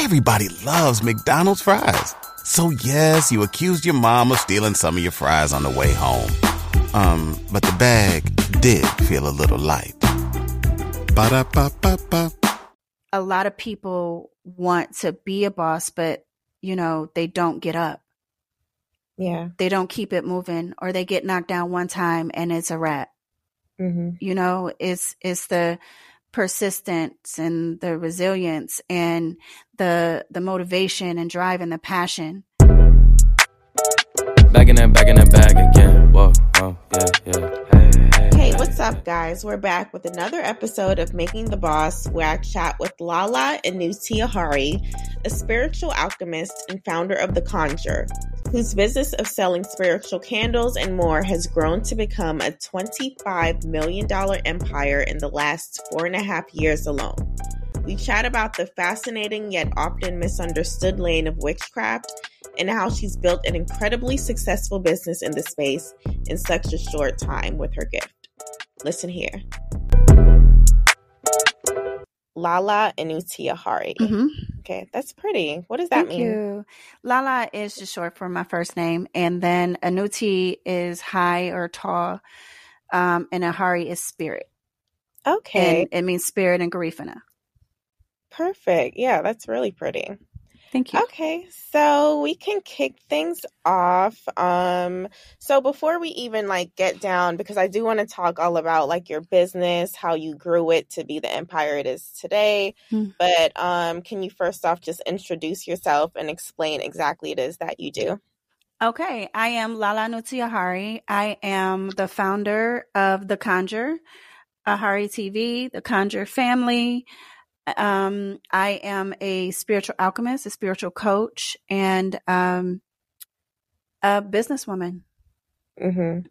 Everybody loves McDonald's fries. So yes, you accused your mom of stealing some of your fries on the way home. Um, but the bag did feel a little light. Ba-da-ba-ba-ba. A lot of people want to be a boss, but you know, they don't get up. Yeah. They don't keep it moving or they get knocked down one time and it's a wrap. Mm-hmm. You know, it's it's the persistence and the resilience and the the motivation and drive and the passion. Back in that, back in that bag again. Whoa, whoa, yeah, yeah. Hey, hey, Hey, hey. what's up, guys? We're back with another episode of Making the Boss, where I chat with Lala Inuti Ahari, a spiritual alchemist and founder of The Conjure, whose business of selling spiritual candles and more has grown to become a $25 million empire in the last four and a half years alone. We chat about the fascinating yet often misunderstood lane of witchcraft and how she's built an incredibly successful business in the space in such a short time with her gift. Listen here. Lala Inuti Ahari. Mm-hmm. Okay, that's pretty. What does that Thank mean? you. Lala is just short for my first name, and then Inuti is high or tall, um, and Ahari is spirit, Okay, and it means spirit in Garifuna. perfect. Yeah, that's really pretty. Thank you. Okay, so we can kick things off. Um, so before we even like get down, because I do want to talk all about like your business, how you grew it to be the empire it is today. Hmm. But um, can you first off just introduce yourself and explain exactly it is that you do? Okay, I am Lala Nuti Ahari. I am the founder of The Conjure, Ahari TV, The Conjure Family. Um, I am a spiritual alchemist, a spiritual coach, and um, a businesswoman. Mm-hmm.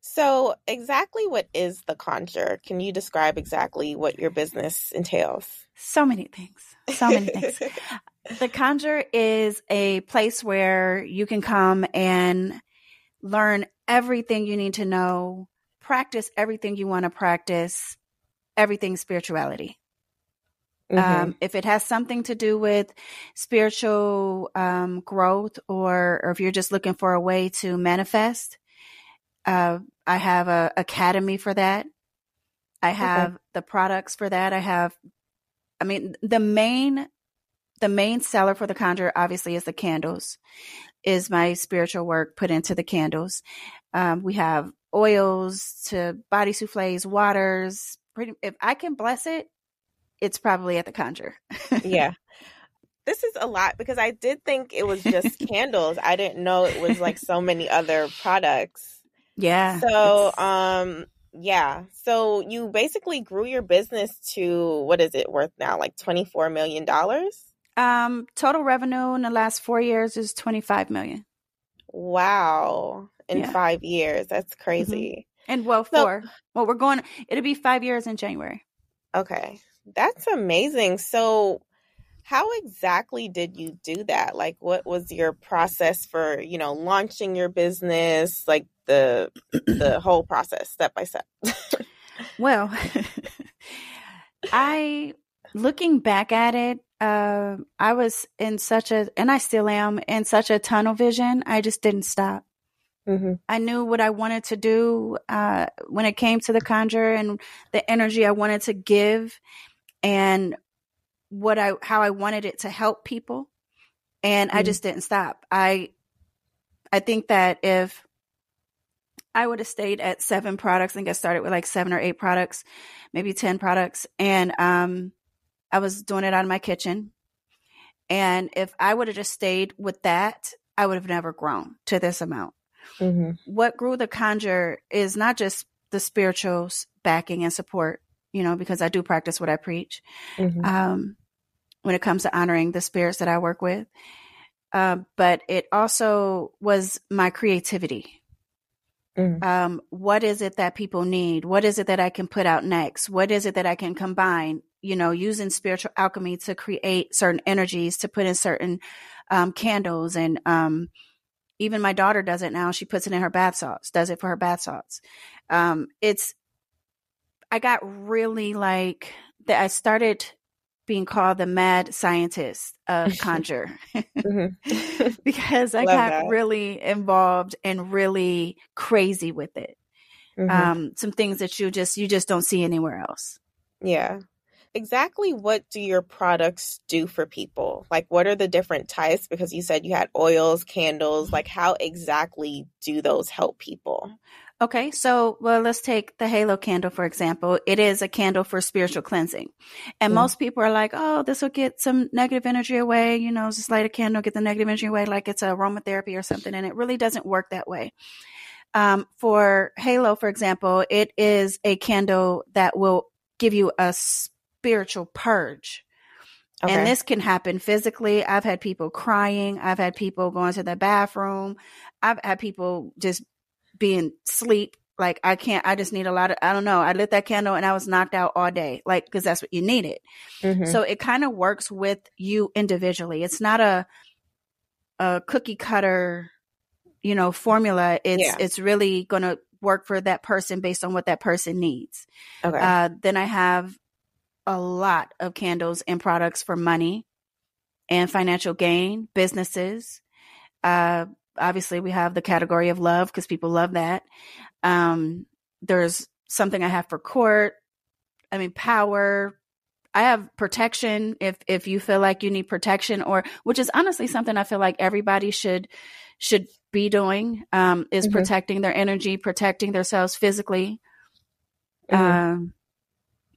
So, exactly what is the conjure? Can you describe exactly what your business entails? So many things. So many things. The Conjure is a place where you can come and learn everything you need to know, practice everything you want to practice, everything spirituality. Mhm. Um, if it has something to do with spiritual um, growth, or, or if you're just looking for a way to manifest, uh, I have a academy for that. I have the products for that. I have, I mean, the main, the main seller for the conjure obviously is the candles, is my spiritual work put into the candles. Um, we have oils to body souffles, waters. Pretty, if I can bless it, it's probably at the conjure. yeah. This is a lot because I did think it was just candles. I didn't know it was like so many other products. Yeah. So, it's- um, yeah. So you basically grew your business to what is it worth now? Like twenty four million dollars. um, total revenue in the last four years is 25 million. Wow! In Yeah. five years, that's crazy. And well, So- four. well, we're going, it'll be five years in January. Okay, that's amazing. So, how exactly did you do that? Like, what was your process for you know launching your business? Like the the whole process, step by step. Well, I, looking back at it, uh, I was in such a, and I still am in such a tunnel vision. I just didn't stop. mm-hmm. I knew what I wanted to do uh, when it came to the conjure and the energy I wanted to give, and what I how I wanted it to help people, and I Mhm. just didn't stop. I I think that if I would have stayed at seven products and get started with like seven or eight products, maybe ten products, and um, I was doing it out of my kitchen, and if I would have just stayed with that, I would have never grown to this amount Mm-hmm. what grew the conjure is not just the spiritual backing and support you know because i do practice what i preach Mm-hmm. um, when it comes to honoring the spirits that i work with uh, but it also was my creativity Mhm. um, what is it that people need what is it that i can put out next what is it that i can combine you know using spiritual alchemy to create certain energies to put in certain um, candles and um, even my daughter does it now. She puts it in her bath salts, does it for her bath salts. Um, it's, I got really like that. I started being called the mad scientist of conjure Mm-hmm. because I Love got that. really involved and really crazy with it. Mhm. Um, some things that you just you just don't see anywhere else. Yeah. Exactly what do your products do for people? Like, what are the different types? Because you said you had oils, candles. Like, how exactly do those help people? Okay, so well, let's take the Halo candle for example. It is a candle for spiritual cleansing, and Mm. most people are like, "Oh, this will get some negative energy away." You know, just light a candle, get the negative energy away, like it's aromatherapy or something. And it really doesn't work that way. Um, for Halo, for example, it is a candle that will give you a spiritual purge. Okay. And this can happen physically. I've had people crying. I've had people going to the bathroom. I've had people just being sleep. Like I can't, I just need a lot of, I don't know. I lit that candle and I was knocked out all day. Like, cause that's what you needed. Mhm. So it kind of works with you individually. It's not a, a cookie cutter, you know, formula. It's, Yeah. it's really going to work for that person based on what that person needs. okay. Uh, then I have a lot of candles and products for money and financial gain, businesses. Uh, obviously, we have the category of love because people love that. Um, there's something I have for court. I mean, power. I have protection if if you feel like you need protection, or which is honestly something I feel like everybody should should be doing um, is Mhm. protecting their energy, protecting themselves physically Mhm. um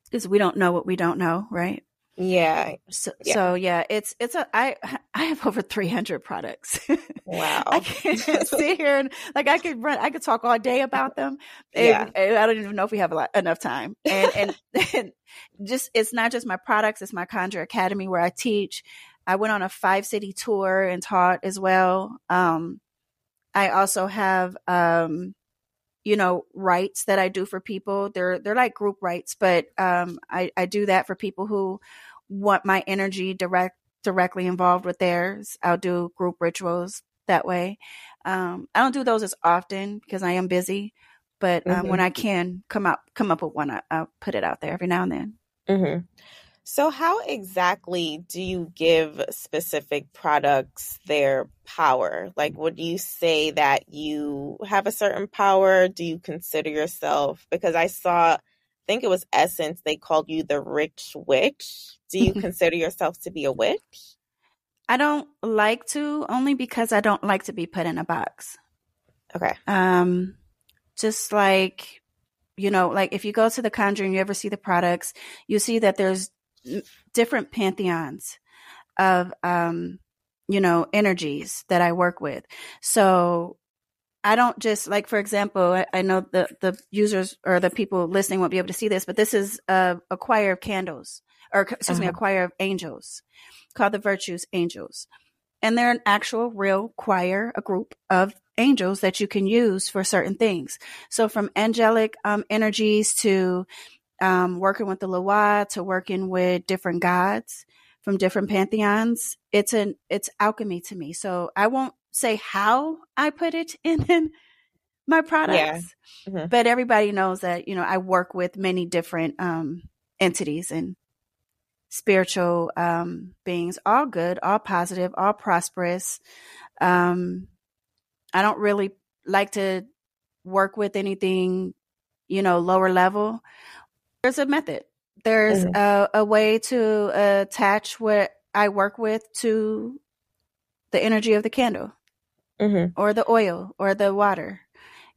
because we don't know what we don't know right yeah. so Yeah. so yeah it's it's a i i have over 300 products Wow. i can't sit here and like i could run i could talk all day about them Yeah. and, and i don't even know if we have a lot, enough time and, and and just it's not just my products it's my conjure academy where i teach i went on a five city tour and taught as well um i also have um you know rites that i do for people. They're they're like group rites but um i i do that for people who want my energy direct directly involved with theirs. I'll do group rituals that way. Um i don't do those as often because i am busy but um, Mhm. when i can come up come up with one I, i'll put it out there every now and then. Hmm So, how exactly do you give specific products their power? Like, would you say that you have a certain power? Do you consider yourself? Because I saw, I think it was Essence, they called you the rich witch. Do you consider yourself to be a witch? i don't like to only because i don't like to be put in a box Okay. um just like you know like if you go to the conjuring you ever see the products you see that there's different pantheons of um you know energies that i work with. So i don't just like for example i, I know the the users or the people listening won't be able to see this but this is a, a choir of candles or excuse me a Uh-huh. choir of angels called the virtues angels. And they're an actual real choir a group of angels that you can use for certain things. So from angelic um, energies to um, working with the Loa to working with different gods from different pantheons. It's an it's alchemy to me. So I won't say how I put it in, in my products, Mhm. but everybody knows that you know I work with many different um, entities and spiritual um, beings, all good, all positive, all prosperous. Um, I don't really like to work with anything, you know, lower level. There's a method. There's Mhm. a, a way to attach what I work with to the energy of the candle hmm or the oil or the water.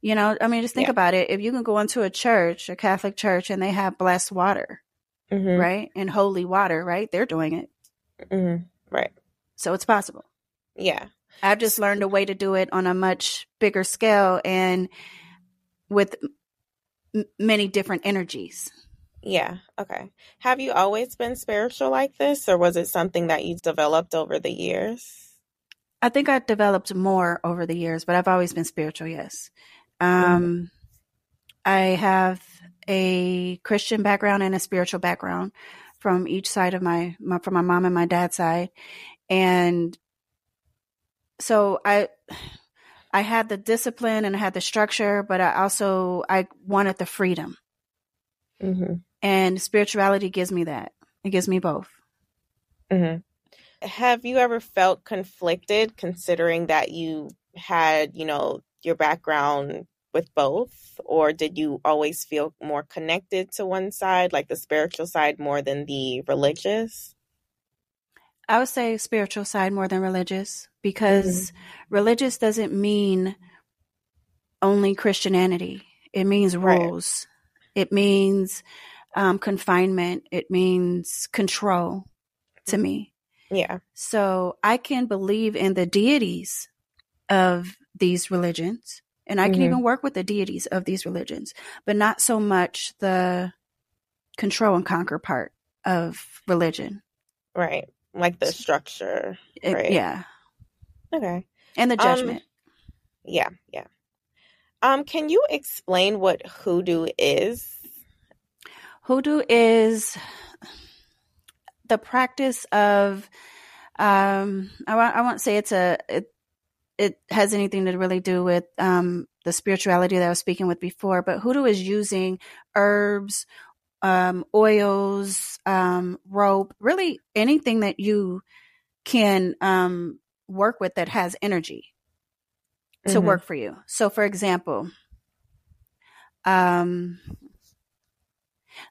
You know, I mean, just think Yeah. about it. If you can go into a church, a Catholic church, and they have blessed water, hmm right? And holy water, right? They're doing it. hmm Right. So it's possible. Yeah. I've just learned a way to do it on a much bigger scale and with m- many different energies. Yeah. Okay. Have you always been spiritual like this, or was it something that you developed over the years? I think I developed more over the years, but I've always been spiritual, yes. Um, I have a Christian background and a spiritual background from each side of my, my from my mom and my dad's side. And so I I had the discipline and I had the structure, but I also I wanted the freedom. hmm And spirituality gives me that. It gives me both. hmm Have you ever felt conflicted considering that you had, you know, your background with both? Or did you always feel more connected to one side, like the spiritual side, more than the religious? I would say spiritual side more than religious because religious doesn't mean only Christianity. It means Right. rules. It means um, confinement. It means control to me. Yeah. So I can believe in the deities of these religions, and I can Mhm. even work with the deities of these religions, but not so much the control and conquer part of religion. Right. Like the structure. It- Right. Yeah. Okay. And the Um, judgment. Yeah. Yeah. Um, can you explain what hoodoo is? Hoodoo is the practice of um I won't, I won't say it's a it, it has anything to really do with um the spirituality that I was speaking with before, but hoodoo is using herbs, um oils, um rope, really anything that you can um work with that has energy to Mhm. work for you. So for example, um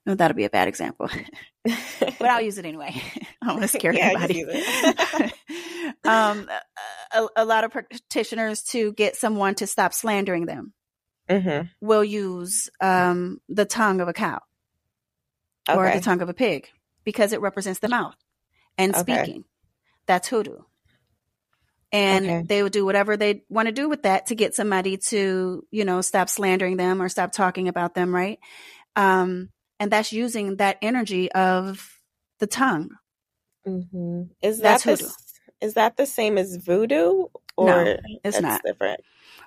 no, that'll be a bad example. but I'll use it anyway. I don't want to scare Yeah, anybody. um, a, a lot of practitioners to get someone to stop slandering them hmm will use um, the tongue of a cow or the tongue of a pig because it represents the mouth and Okay. speaking. That's hoodoo. And Okay. they would do whatever they want to do with that to get somebody to, you know, stop slandering them or stop talking about them, right? Um, and that's using that energy of the tongue. hmm Is That's that the, hoodoo. s- is that the same as voodoo? Or No, It's not. different.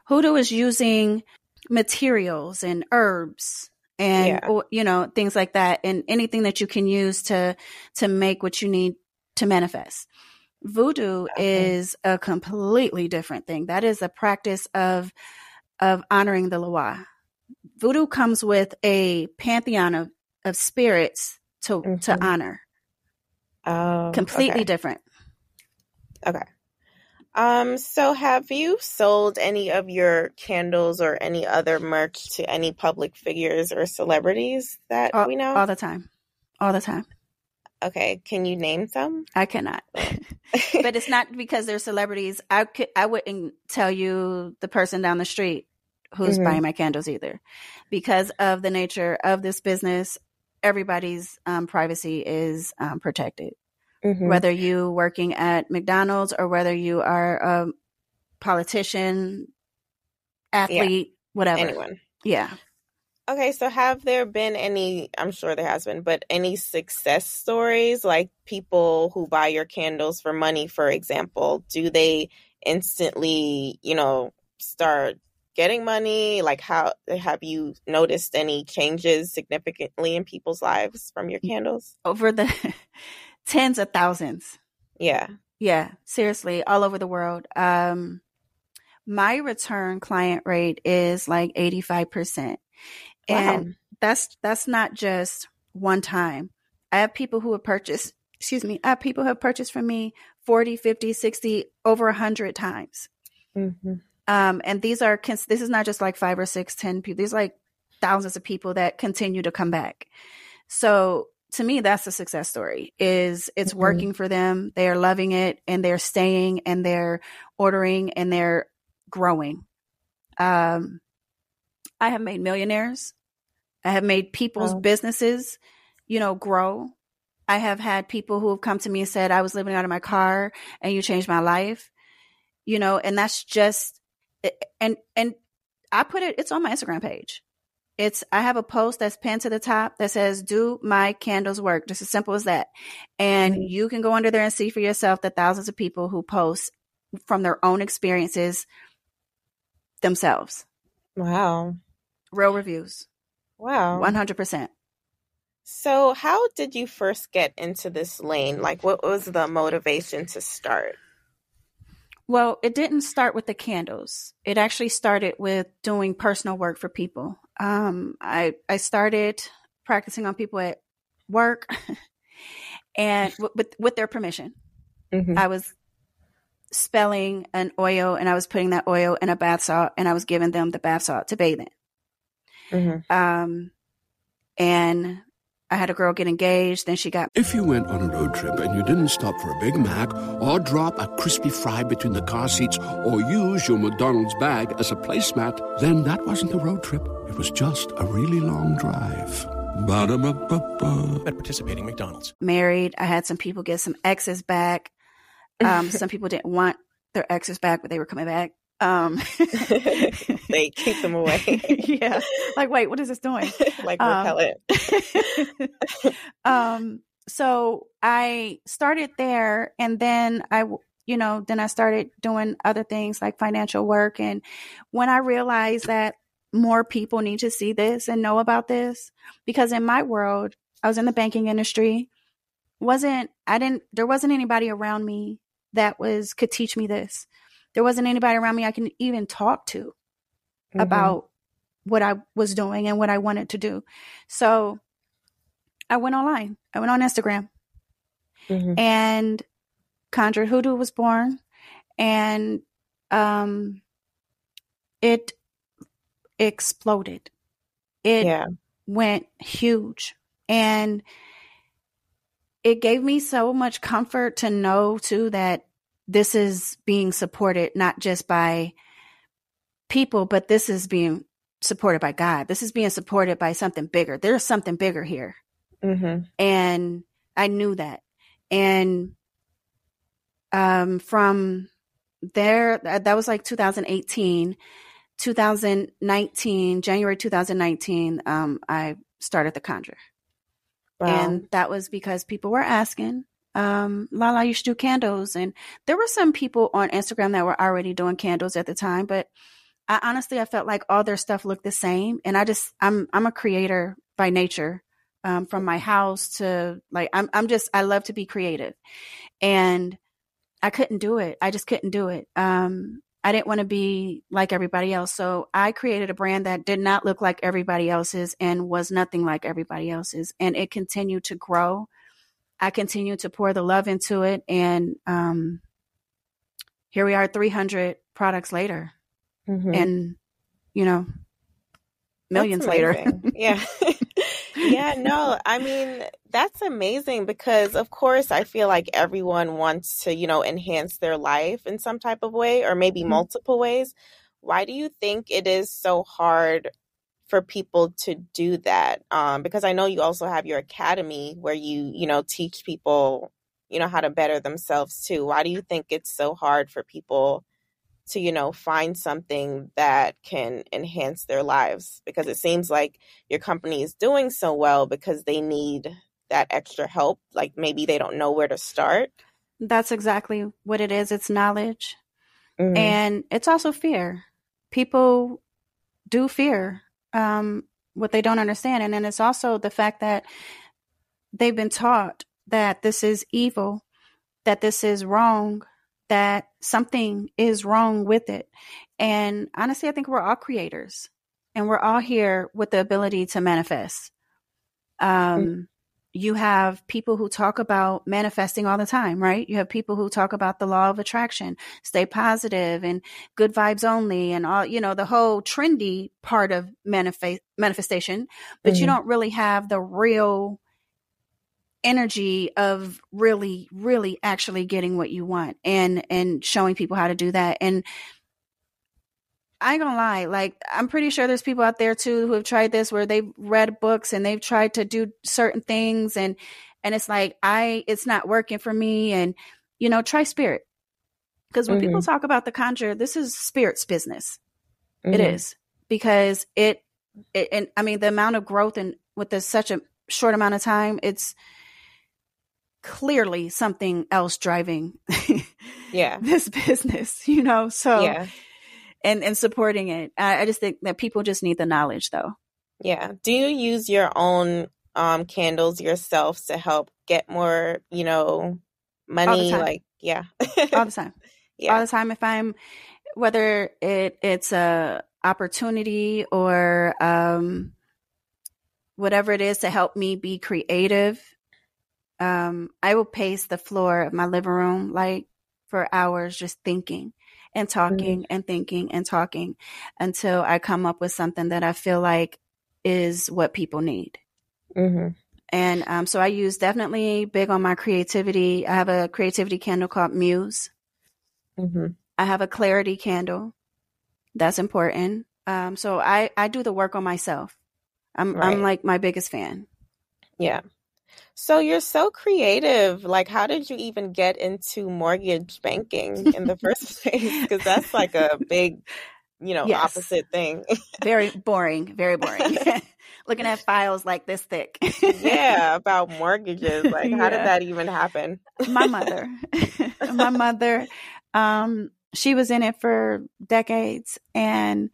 Hoodoo is using materials and herbs and Yeah. or, you know things like that and anything that you can use to to make what you need to manifest. Voodoo Okay. is a completely different thing. That is a practice of of honoring the Loa. Voodoo comes with a pantheon of of spirits to to Mhm. honor. Oh, Completely okay. different. Okay. Um, so have you sold any of your candles or any other merch to any public figures or celebrities that All, we know? all the time. All the time. okay, can you name some? I cannot. but it's not because they're celebrities. I could I wouldn't tell you the person down the street who's Mhm. buying my candles either, because of the nature of this business. Everybody's um, privacy is um, protected, Mhm. whether you working at McDonald's or whether you are a politician, athlete, whatever. Anyone. Yeah. Okay, so have there been any, I'm sure there has been, but any success stories like people who buy your candles for money, for example, do they instantly, you know, start getting money? Like how have you noticed any changes significantly in people's lives from your candles? Over the tens of thousands. Yeah. Yeah, seriously, all over the world. Um, my return client rate is like 85%. And that's that's not just one time. I have people who have purchased, excuse me, I have people who have purchased from me 40, 50, 60, over 100 times. Mhm. Um, and these are, this is not just like five or six, ten people. These are like thousands of people that continue to come back. So to me, that's a success story is it's Mhm. working for them. They are loving it and they're staying and they're ordering and they're growing. Um, I have made millionaires. I have made people's Wow. businesses, you know, grow. I have had people who have come to me and said, I was living out of my car and you changed my life, you know, and that's just, and, and I put it, it's on my Instagram page. It's, I have a post that's pinned to the top that says, do my candles work? Just as simple as that. And Mhm. you can go under there and see for yourself the thousands of people who post from their own experiences themselves. Wow. Real reviews. Wow. 100%. So, how did you first get into this lane? Like, what was the motivation to start? Well, it didn't start with the candles. It actually started with doing personal work for people. Um, I I started practicing on people at work, and w- with with their permission, Mhm. I was spelling an oil and I was putting that oil in a bath salt and I was giving them the bath salt to bathe in. Mhm. Um, and I had a girl get engaged. Then she got If you went on a road trip and you didn't stop for a Big Mac or drop a crispy fry between the car seats or use your McDonald's bag as a placemat, then that wasn't a road trip. It was just a really long drive. Ba-da-ba-ba-ba. At participating McDonald's. married. I had some people get some exes back. Um, some people didn't want their exes back, but they were coming back. Um, they keep them away. yeah. Like, wait, what is this doing? like Um, repellent. um, so I started there and then I, you know, then I started doing other things like financial work. And when I realized that more people need to see this and know about this, because in my world, I was in the banking industry, wasn't, I didn't, there wasn't anybody around me that was, could teach me this. There wasn't anybody around me I can even talk to Mhm. about what I was doing and what I wanted to do. So I went online. I went on Instagram Mhm. and Conjured Hoodoo was born and um it exploded. It yeah. went huge and it gave me so much comfort to know too that this is being supported not just by people but this is being supported by God. This is being supported by something bigger. There's something bigger here Mhm. and I knew that. And um, from there, that that was like 2018, 2019, January 2019. Um, I started the Conjure, Wow. and that was because people were asking. Um, Lala, you should do candles, and there were some people on Instagram that were already doing candles at the time, but I honestly I felt like all their stuff looked the same, and I just I'm I'm a creator by nature, um, from my house to like I'm I'm just I love to be creative, and I couldn't do it. I just couldn't do it. Um, I didn't want to be like everybody else, so I created a brand that did not look like everybody else's and was nothing like everybody else's, and it continued to grow. I continued to pour the love into it, and um, here we are, 300 products later Mhm. and you know millions later yeah. yeah, no, I mean, that's amazing because, of course, I feel like everyone wants to, you know, enhance their life in some type of way or maybe Mhm. multiple ways. Why do you think it is so hard for people to do that? Um, because I know you also have your academy where you, you know, teach people, you know, how to better themselves too. Why do you think it's so hard for people to you know find something that can enhance their lives because it seems like your company is doing so well because they need that extra help like maybe they don't know where to start that's exactly what it is it's knowledge Mhm. and it's also fear people do fear um, what they don't understand. And then it's also the fact that they've been taught that this is evil that this is wrong that something is wrong with it. And honestly i think we're all creators and we're all here with the ability to manifest. Um, you have people who talk about manifesting all the time, right? You have people who talk about the law of attraction, stay positive and good vibes only and all, you know, the whole trendy part of manifest manifestation, but you Mhm. don't really have the real energy of really really actually getting what you want and and showing people how to do that and I ain't gonna lie, like I'm pretty sure there's people out there too who have tried this where they've read books and they've tried to do certain things and and it's like I it's not working for me and you know try spirit. Because when people talk about the conjure this is spirit's business. It Mhm. is. Because it, it and I mean the amount of growth and with this such a short amount of time it's clearly something else driving yeah. this business you know? So yeah and and supporting it. I, I just think that people just need the knowledge, though. yeah. Do you use your own um candles yourself to help get more you know money? like yeah. All the time, yeah. All the time. If I'm whether it it's a opportunity or um whatever it is to help me be creative, um, I will pace the floor of my living room like for hours, just thinking and talking mm-hmm. and thinking and talking until I come up with something that I feel like is what people need. Mm-hmm. And um, so I use definitely big on my creativity. I have a creativity candle called Muse. Mm-hmm. I have a clarity candle. That's important. Um, so I, I do the work on myself. I'm right. I'm like my biggest fan. Yeah. So you're so creative. Like, how did you even get into mortgage banking in the first place? Because that's like a big, you know, yes. opposite thing. very boring. Very boring. Looking at files like this thick. yeah, about mortgages. Like, how yeah. did that even happen? My mother. My mother. Um, she was in it for decades, and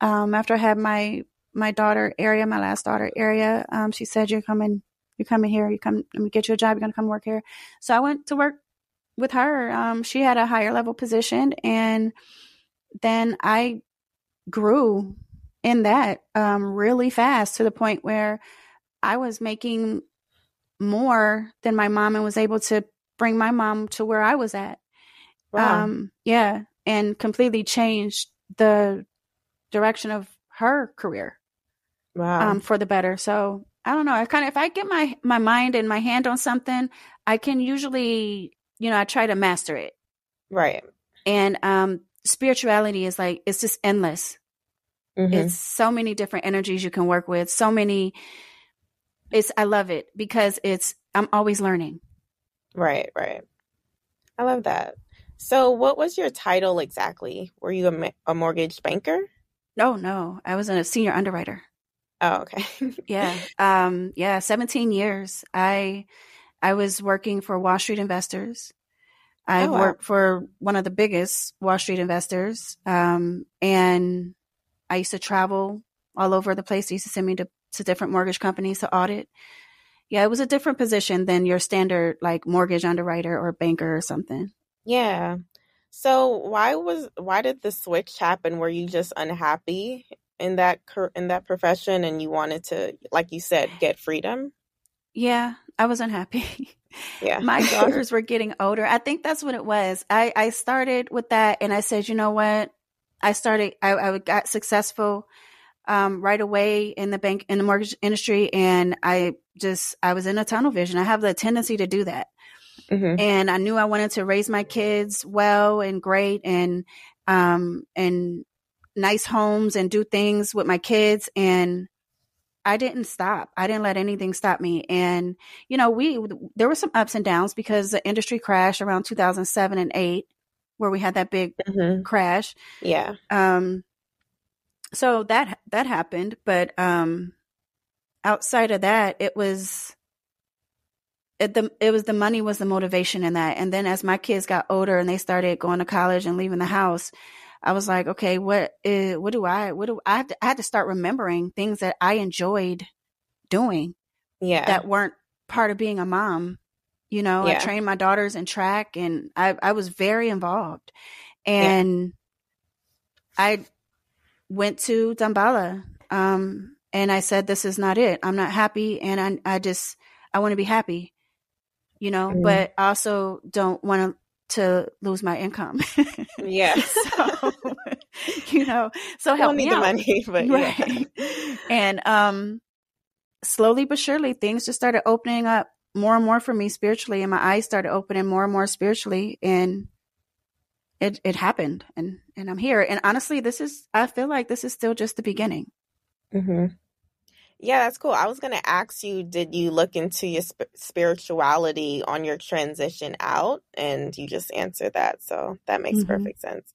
um, after I had my my daughter area, my last daughter area, um, she said, "You're coming, you're coming here. You come, I'm gonna get you a job. You're gonna come work here." So I went to work with her. Um, she had a higher level position, and then I grew in that um, really fast to the point where I was making more than my mom and was able to bring my mom to where I was at. Wow. Um, yeah, and completely changed the direction of her career. Wow. Um, for the better. So I don't know. I kind of if I get my my mind and my hand on something, I can usually, you know, I try to master it. Right. And um spirituality is like it's just endless. Mm-hmm. It's so many different energies you can work with. So many it's I love it because it's I'm always learning. Right, right. I love that. So, what was your title exactly? Were you a, a mortgage banker? No, no. I was a senior underwriter. Oh, okay. yeah. Um, yeah, 17 years. I I was working for Wall Street investors. I oh, wow. worked for one of the biggest Wall Street investors. Um, and I used to travel all over the place. They used to send me to, to different mortgage companies to audit. Yeah, it was a different position than your standard like mortgage underwriter or banker or something. Yeah. So why was why did the switch happen? Were you just unhappy in that in that profession and you wanted to like you said get freedom? Yeah, I was unhappy. Yeah. My daughters were getting older. I think that's what it was. I I started with that and I said, "You know what? I started I I got successful um, right away in the bank in the mortgage industry and I just I was in a tunnel vision. I have the tendency to do that. Mm-hmm. And I knew I wanted to raise my kids well and great and um and nice homes and do things with my kids and I didn't stop. I didn't let anything stop me. And you know, we there were some ups and downs because the industry crashed around 2007 and 8 where we had that big mm-hmm. crash. Yeah. Um so that that happened, but um outside of that, it was it, the, it was the money was the motivation in that. And then as my kids got older and they started going to college and leaving the house, I was like, okay, what is, what do I, what do I have to, I had to start remembering things that I enjoyed doing. Yeah. That weren't part of being a mom. You know, yeah. I trained my daughters in track and I, I was very involved. And yeah. I went to Damballa. Um, and I said, this is not it. I'm not happy. And I, I just, I want to be happy you know, mm. but also don't want to lose my income. yes. so, you know, so help me out. the money, but right. Yeah. and um, slowly but surely, things just started opening up more and more for me spiritually, and my eyes started opening more and more spiritually, and it it happened, and and I'm here. And honestly, this is I feel like this is still just the beginning. Mm-hmm. Yeah, that's cool. I was going to ask you, did you look into your sp- spirituality on your transition out? And you just answered that. So that makes mm-hmm. perfect sense.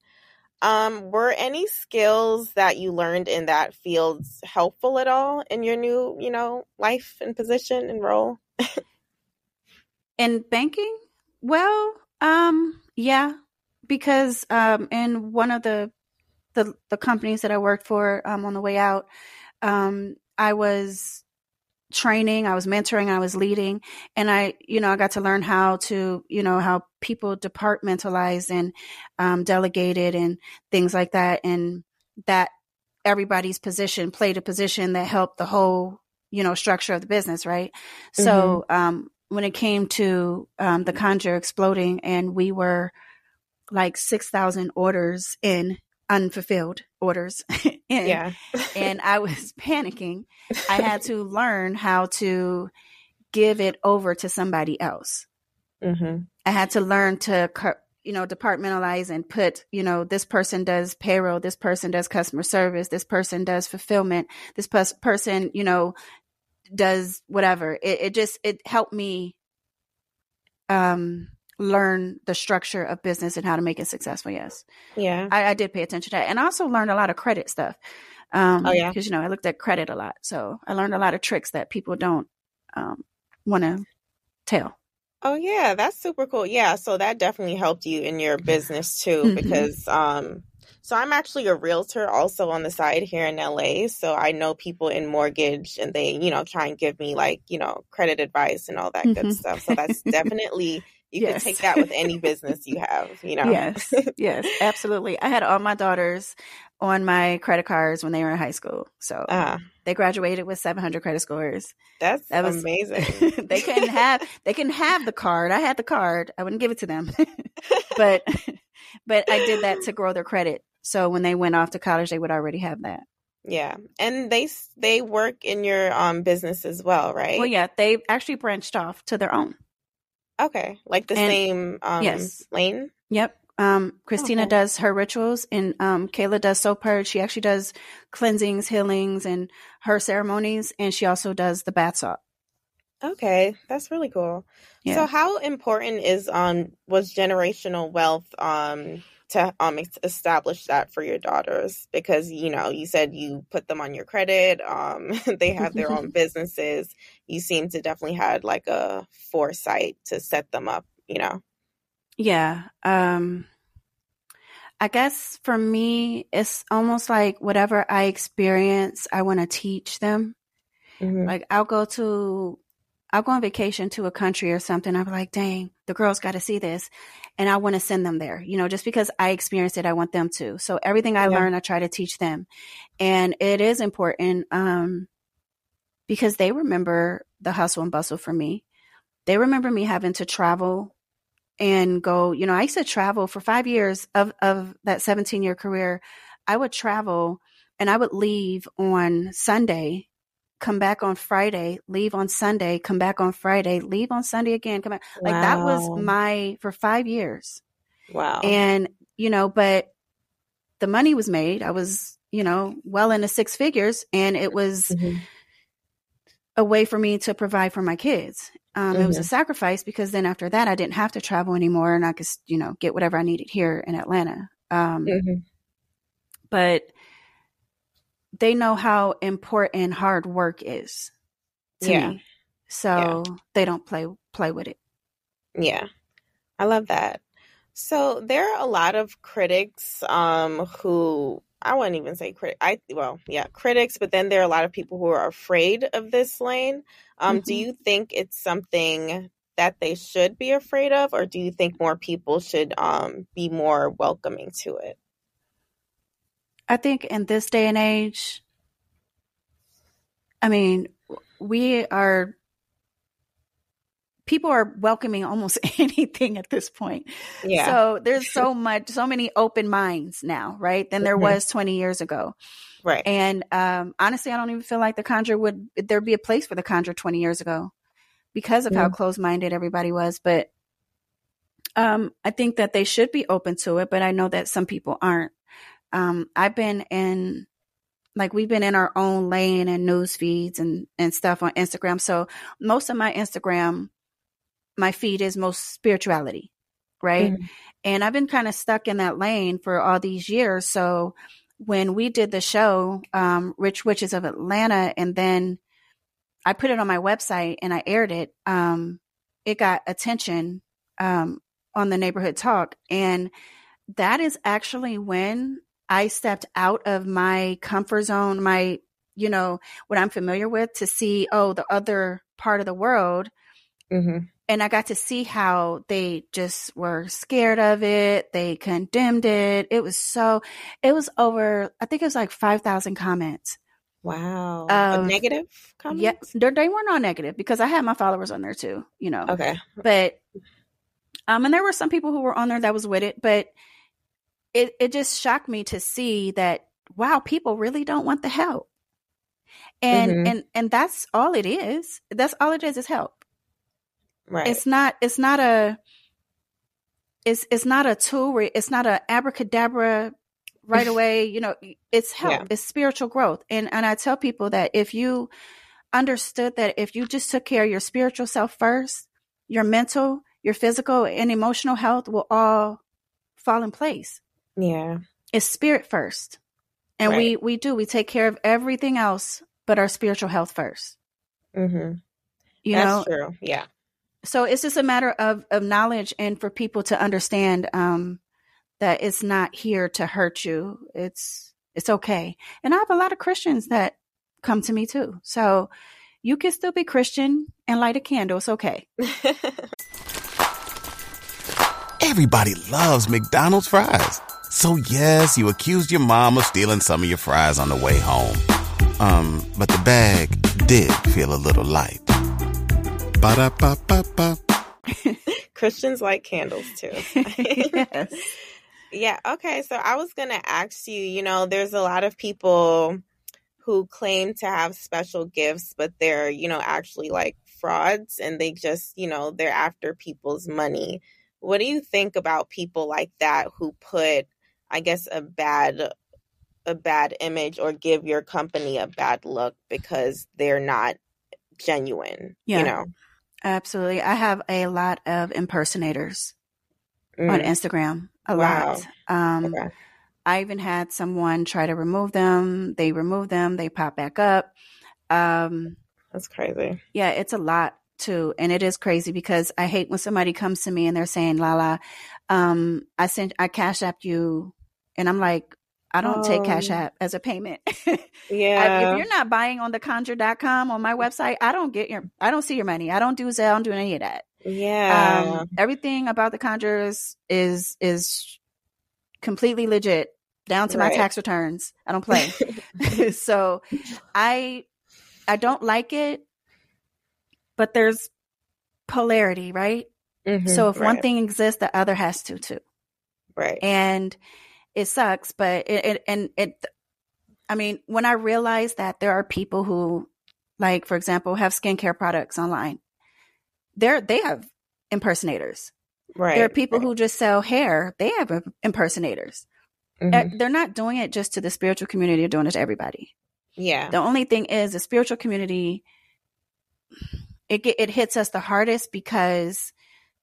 Um, were any skills that you learned in that field helpful at all in your new, you know, life and position and role? in banking? Well, um, yeah, because um, in one of the the, the companies that I worked for um, on the way out, um, I was training, I was mentoring, I was leading, and I, you know, I got to learn how to, you know, how people departmentalize and um, delegated and things like that, and that everybody's position played a position that helped the whole, you know, structure of the business, right? Mm-hmm. So, um, when it came to um, the conjure exploding, and we were like six thousand orders in unfulfilled orders, in, Yeah. and I was panicking. I had to learn how to give it over to somebody else. hmm I had to learn to, you know, departmentalize and put, you know, this person does payroll, this person does customer service, this person does fulfillment, this pers- person, you know, does whatever. It, it just it helped me um learn the structure of business and how to make it successful. Yes, Yeah. I, I did pay attention to that, and I also learned a lot of credit stuff. Um, Oh, yeah? because you know I looked at credit a lot, so I learned a lot of tricks that people don't um want to tell. Oh yeah, that's super cool. Yeah, so that definitely helped you in your business too Mhm. because um so I'm actually a realtor also on the side here in LA. So I know people in mortgage and they, you know, try and give me like, you know, credit advice and all that good Mhm. stuff. So that's definitely you Yes. can take that with any business you have, you know. Yes, yes, absolutely. I had all my daughters on my credit cards when they were in high school, so Ah, they graduated with 700 credit scores. that's That was amazing. they couldn't have they couldn't have the card. I had the card. I wouldn't give it to them, but but I did that to grow their credit. So when they went off to college, they would already have that. yeah. And they they work in your um business as well, right? Well, yeah, they actually branched off to their own. Okay. Like the And- same um yes. lane? Yep. Um, Christina Okay. does her rituals, and um, Kayla does soap purge. She actually does cleansings, healings, and her ceremonies, and she also does the bath salt. Okay, that's really cool. Yeah. So how important is um was generational wealth um to um establish that for your daughters because you know you said you put them on your credit um they have their own businesses you seem to definitely had like a foresight to set them up you know Yeah. Um I guess for me it's almost like whatever I experience, I want to teach them. Mhm. Like I'll go to I'll go on vacation to a country or something. I'll be like, dang, the girls got to see this. And I want to send them there, you know, just because I experienced it, I want them to. So everything I Yeah. learn, I try to teach them. And it is important um, because they remember the hustle and bustle for me. They remember me having to travel and go, you know, I used to travel for five years of, of that 17 year career. I would travel and I would leave on Sunday, come back on Friday, leave on Sunday, come back on Friday, leave on Sunday again, come back. Like that was my, for five years. wow And, you know, but the money was made. I was, you know, well into six figures and it was Mhm. a way for me to provide for my kids. Um, It was a Mhm. sacrifice because then after that, I didn't have to travel anymore and I could, you know, get whatever I needed here in Atlanta. Um, Mhm. But they know how important hard work is to Yeah. me. So they don't play play with it. Yeah, I love that. So there are a lot of critics um, who I wouldn't even say critic. I well, yeah, critics, but then there are a lot of people who are afraid of this lane. Um, Do Mhm. you think it's something that they should be afraid of, or do you think more people should um, be more welcoming to it? I think in this day and age, I mean, we are people are welcoming almost anything at this point. Yeah, So there's so much, so many open minds now, right? Than there Mhm. was 20 years ago. right. And um, honestly, I don't even feel like the Conjure would there'd be a place for the Conjure 20 years ago because of how Mm. closed minded everybody was. But um, I think that they should be open to it, but I know that some people aren't. Um, I've been in like we've been in our own lane and news feeds and and stuff on Instagram. So most of my Instagram, my feed is most spirituality, right? Mhm. And I've been kind of stuck in that lane for all these years. So when we did the show, um, Rich Witches of Atlanta, and then I put it on my website and I aired it, um, it got attention um, on the neighborhood talk. And that is actually when I stepped out of my comfort zone, my, you know, what I'm familiar with to see, oh, the other part of the world Mhm. and I got to see how they just were scared of it. They condemned it. It was so, it was over, I think it was like 5,000 comments. Wow. Um, negative comments? Yeah, they they weren't all negative because I had my followers on there too, you know. Okay. But um, and there were some people who were on there that was with it, but it it just shocked me to see that wow, people really don't want the help, and Mhm. and and that's all it is. That's all it is is help. Right. It's not. It's not a. It's it's not a tool. It's not a abracadabra. Right away, you know, it's help. Yeah. It's spiritual growth, and and I tell people that if you understood that if you just took care of your spiritual self first, your mental, your physical, and emotional health will all fall in place. Yeah. It's spirit first, and we we do we take care of everything else but our spiritual health first. Mm-hmm. You That's know, true. Yeah. so it's just a matter of of knowledge and for people to understand um that it's not here to hurt you it's it's okay and i have a lot of christians that come to me too so you can still be christian and light a candle it's okay Everybody loves McDonald's fries. So yes, you accused your mom of stealing some of your fries on the way home. Um, but the bag did feel a little light. Ba-da-ba-ba-ba. Christians like candles too. yes. Yeah. Okay. So I was going to ask you, you know, there's a lot of people who claim to have special gifts, but they're, you know, actually like frauds and they just, you know, they're after people's money. What do you think about people like that who put, I guess, a bad a bad image or give your company a bad look because they're not genuine, Yeah. you know? absolutely i have a lot of impersonators on Mm, instagram a Wow. lot um okay. I even had someone try to remove them. They remove them, they pop back up. Um, That's crazy. yeah, it's a lot too. And it is crazy because I hate when somebody comes to me and they're saying, Lala, um, I sent, I cash apped you. And I'm like, I don't take cash Oh. app as a payment. Yeah. I- if you're not buying on the conjure.com on my website, I don't get your, I don't see your money. I don't do Zelle, I don't do any of that. yeah. Um, everything about the conjures is, is completely legit down to my tax returns. I don't play. so I I don't like it, but there's polarity, right? Mhm, So if one thing exists, the other has to too. right. And it sucks, but it, it and it I mean, when I realized that there are people who like for example have skincare products online. They're they have impersonators. right. there are people right. who just sell hair. They have im- impersonators. Mhm. Uh, They're not doing it just to the spiritual community, they're doing it to everybody. yeah. The only thing is the spiritual community it it hits us the hardest because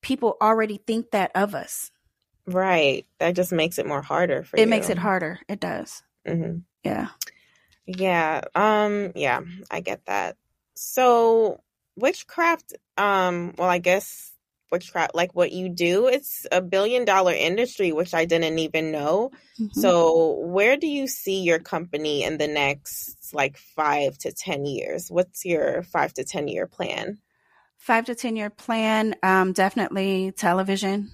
people already think that of us. Right. That just makes it more harder for It you. makes it harder. It does. hmm Yeah. Yeah. Um. Yeah. I get that. So witchcraft. Um. Well, I guess witchcraft, like what you do, it's a billion dollar industry, which I didn't even know. Mhm. So where do you see your company in the next like five to ten years? What's your five to ten year plan? five to ten year plan, um, definitely television.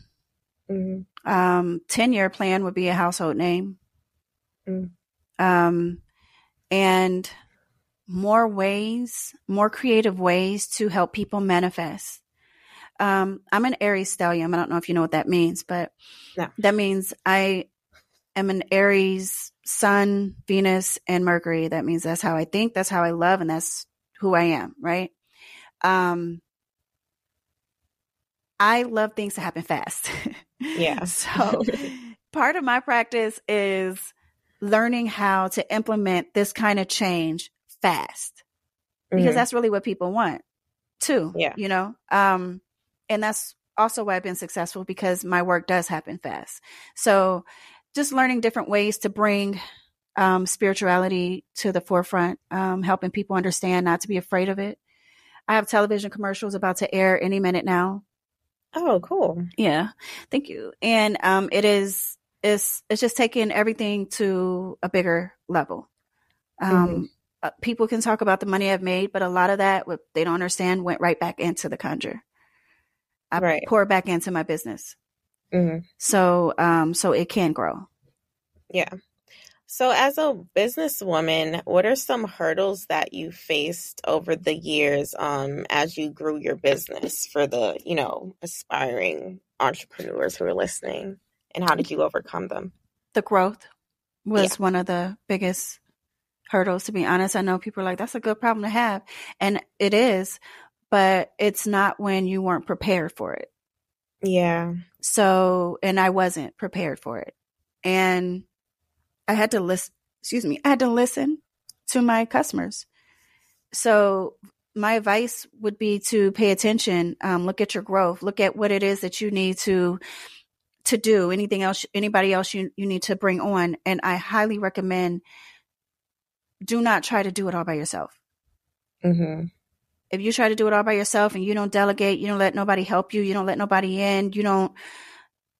Hmm Um, ten year plan would be a household name. Mm. Um, and more ways, more creative ways to help people manifest. Um, I'm an Aries stellium. I don't know if you know what that means, but No. that means I am an Aries sun, Venus, and Mercury. That means that's how I think, that's how I love, and that's who I am, right? Um, I love things to happen fast. Yeah. so part of my practice is learning how to implement this kind of change fast because Mhm. that's really what people want too. Yeah. You know? Um, and that's also why I've been successful because my work does happen fast. So just learning different ways to bring um, spirituality to the forefront, um, helping people understand not to be afraid of it. I have television commercials about to air any minute now. Oh, cool. Yeah, thank you. And um, it is it's it's just taking everything to a bigger level. Um, uh, people can talk about the money I've made, but a lot of that what they don't understand went right back into the conjure. I Right. pour back into my business, hmm so um, so it can grow. Yeah. So, as a businesswoman, what are some hurdles that you faced over the years um, as you grew your business for the, you know, aspiring entrepreneurs who are listening? And how did you overcome them? The growth was yeah. one of the biggest hurdles, to be honest. I know people are like, that's a good problem to have. And it is, but it's not when you weren't prepared for it. Yeah. So, and I wasn't prepared for it. And I had to listen, excuse me, I had to listen to my customers. So my advice would be to pay attention, um, look at your growth, look at what it is that you need to to do, anything else, anybody else you, you need to bring on. And I highly recommend do not try to do it all by yourself. Mm-hmm. If you try to do it all by yourself and you don't delegate, you don't let nobody help you, you don't let nobody in, you don't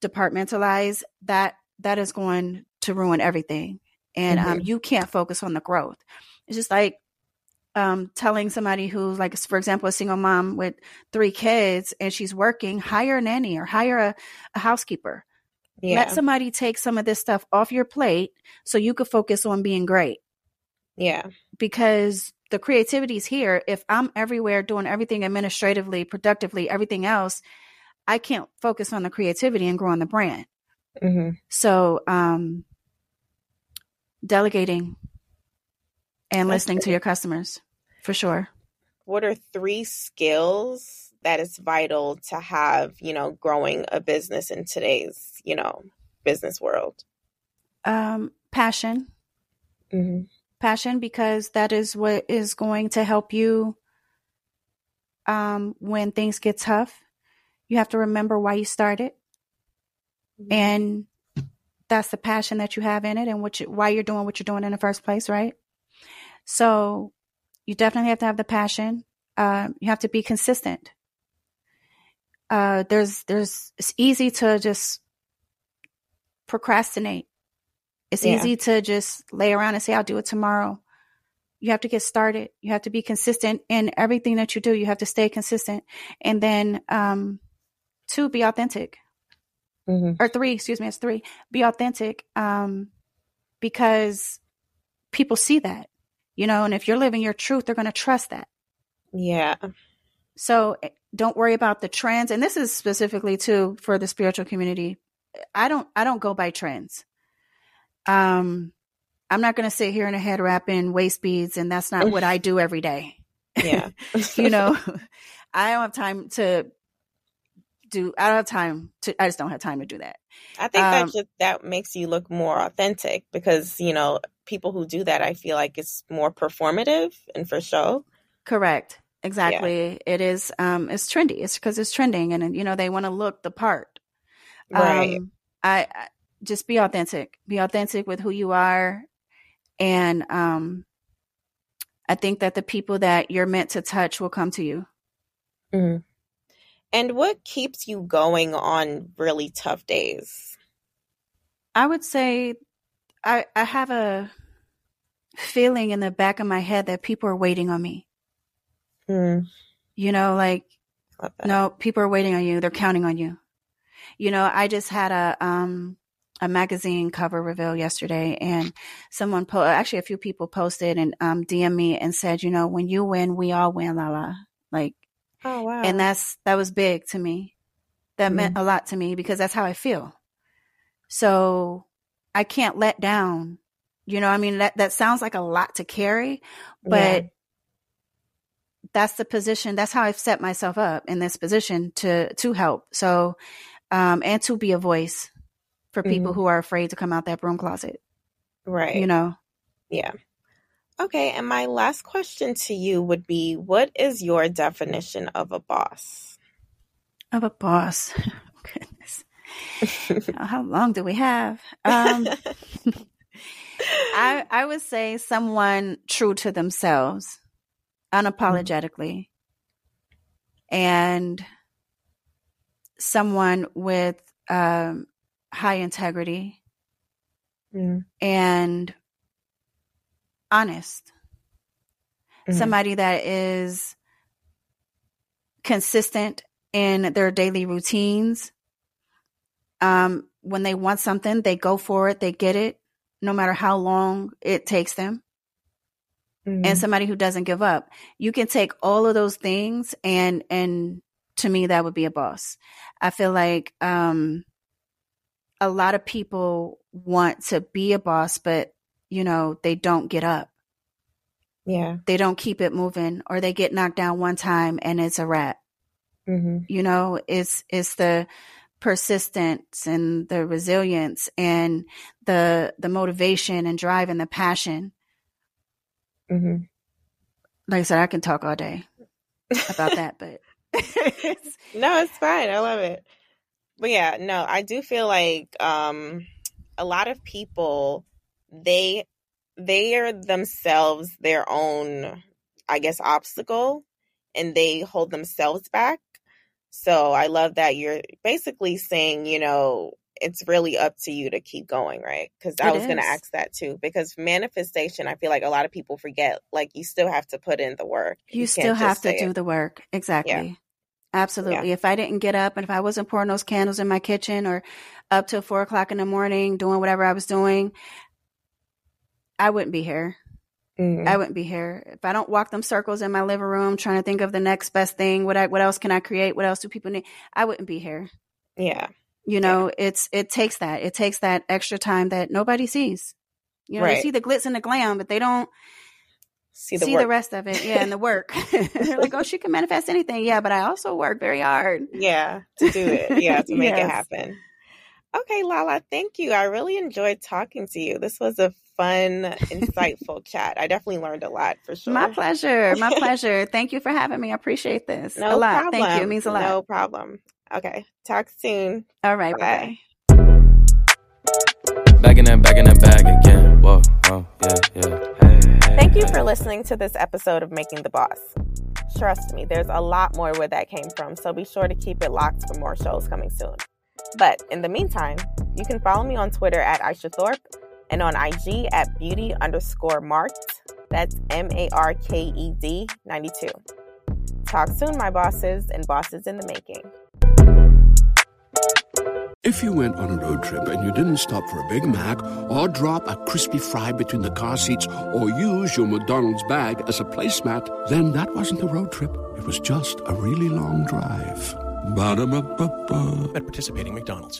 departmentalize, that that is going to ruin everything. And um, mm-hmm. um, you can't focus on the growth. It's just like um, telling somebody who's like, for example, a single mom with three kids and she's working, hire a nanny or hire a, a housekeeper. Yeah. Let somebody take some of this stuff off your plate so you could focus on being great. Yeah. Because the creativity is here. If I'm everywhere doing everything administratively, productively, everything else, I can't focus on the creativity and grow on the brand. Mm-hmm. So, um, delegating and listening to your customers for sure. What are three skills that is vital to have, you know, growing a business in today's, you know, business world? Um, passion. Mm-hmm. Passion, because that is what is going to help you um, when things get tough. You have to remember why you started. Mm-hmm. And that's the passion that you have in it and what you, why you're doing what you're doing in the first place, right? So you definitely have to have the passion. Uh, you have to be consistent. Uh, there's, there's, it's easy to just procrastinate. It's yeah. easy to just lay around and say, I'll do it tomorrow. You have to get started. You have to be consistent in everything that you do. You have to stay consistent. And then, um, two, be authentic mm-hmm. or three, excuse me, it's three. Be authentic, um, because people see that, you know, and if you're living your truth, they're going to trust that. Yeah. So eh, don't worry about the trends, and this is specifically too for the spiritual community. I don't, I don't go by trends. Um, I'm not going to sit here in a head wrap in waist beads, and that's not what I do every day. Yeah. you know, I don't have time to do I don't have time to I just don't have time to do that. I think um, that just that makes you look more authentic because, you know, people who do that I feel like it's more performative and for show. Correct. Exactly. Yeah. It is um it's trendy. It's because it's trending and you know they want to look the part. Right. Um, I, I just be authentic. Be authentic with who you are and um I think that the people that you're meant to touch will come to you. Mm-hmm. And what keeps you going on really tough days? I would say I I have a feeling in the back of my head that people are waiting on me. Mm. You know, like no, people are waiting on you. They're counting on you. You know, I just had a um a magazine cover reveal yesterday and someone po- actually a few people posted and um DM me and said, you know, when you win, we all win, Lala. Like Oh wow. And that's that was big to me. That mm-hmm. meant a lot to me because that's how I feel. So I can't let down. You know, I mean that that sounds like a lot to carry, but yeah. that's the position. That's how I've set myself up in this position to to help. So um and to be a voice for people mm-hmm. who are afraid to come out that broom closet. Right. You know. Yeah. Okay, and my last question to you would be what is your definition of a boss? Of a boss. Goodness. how long do we have? Um, I I would say someone true to themselves, unapologetically, and someone with um, high integrity mm. and honest. Mm-hmm. Somebody that is consistent in their daily routines. Um, when they want something, they go for it, they get it. no matter how long it takes them, Mhm. and somebody who doesn't give up. You can take all of those things and and to me that would be a boss. I feel like um a lot of people want to be a boss but you know, they don't get up. yeah. They don't keep it moving or they get knocked down one time and it's a wrap. hmm You know, it's it's the persistence and the resilience and the the motivation and drive and the passion. hmm Like I said, I can talk all day about that, but No, it's fine. I love it. But yeah, no, I do feel like um a lot of people they they are themselves their own I guess obstacle and they hold themselves back. So I love that you're basically saying, you know, it's really up to you to keep going, right? Because I was going to ask that too. Because manifestation, I feel like a lot of people forget, like you still have to put in the work. you, can't still have to do it. the work. Exactly. Absolutely. If I didn't get up and if I wasn't pouring those candles in my kitchen or up till four o'clock in the morning doing whatever I was doing, I wouldn't be here. Mhm. I wouldn't be here if I don't walk them circles in my living room trying to think of the next best thing. What I, what else can I create? What else do people need? I wouldn't be here. Yeah. You know, it's it takes that. It takes that extra time that nobody sees. You know, they see the glitz and the glam, but they don't See the see the rest of it. Yeah, and the work. They're like, oh, she can manifest anything. Yeah, but I also work very hard. Yeah, to do it. Yeah, to make it happen. Okay, Lala, thank you. I really enjoyed talking to you. This was a fun, insightful chat. I definitely learned a lot for sure. My pleasure. My pleasure. Thank you for having me. I appreciate this No a lot. problem. Thank you. It means a lot. No problem. Okay, talk soon. All right. Bye. Bye. Back in that, back in that bag again. Whoa, whoa, yeah, yeah. Hey, hey, Thank you for listening to this episode of Making the Boss. Trust me, there's a lot more where that came from, so be sure to keep it locked for more shows coming soon. But in the meantime, you can follow me on Twitter at Aisha Thorpe and on IG at beauty underscore marked. That's M A R K E D 92. Talk soon, my bosses and bosses in the making. If you went on a road trip and you didn't stop for a Big Mac or drop a crispy fry between the car seats or use your McDonald's bag as a placemat, then that wasn't a road trip. It was just a really long drive. Ba-da-ba-ba-ba. at participating McDonald's.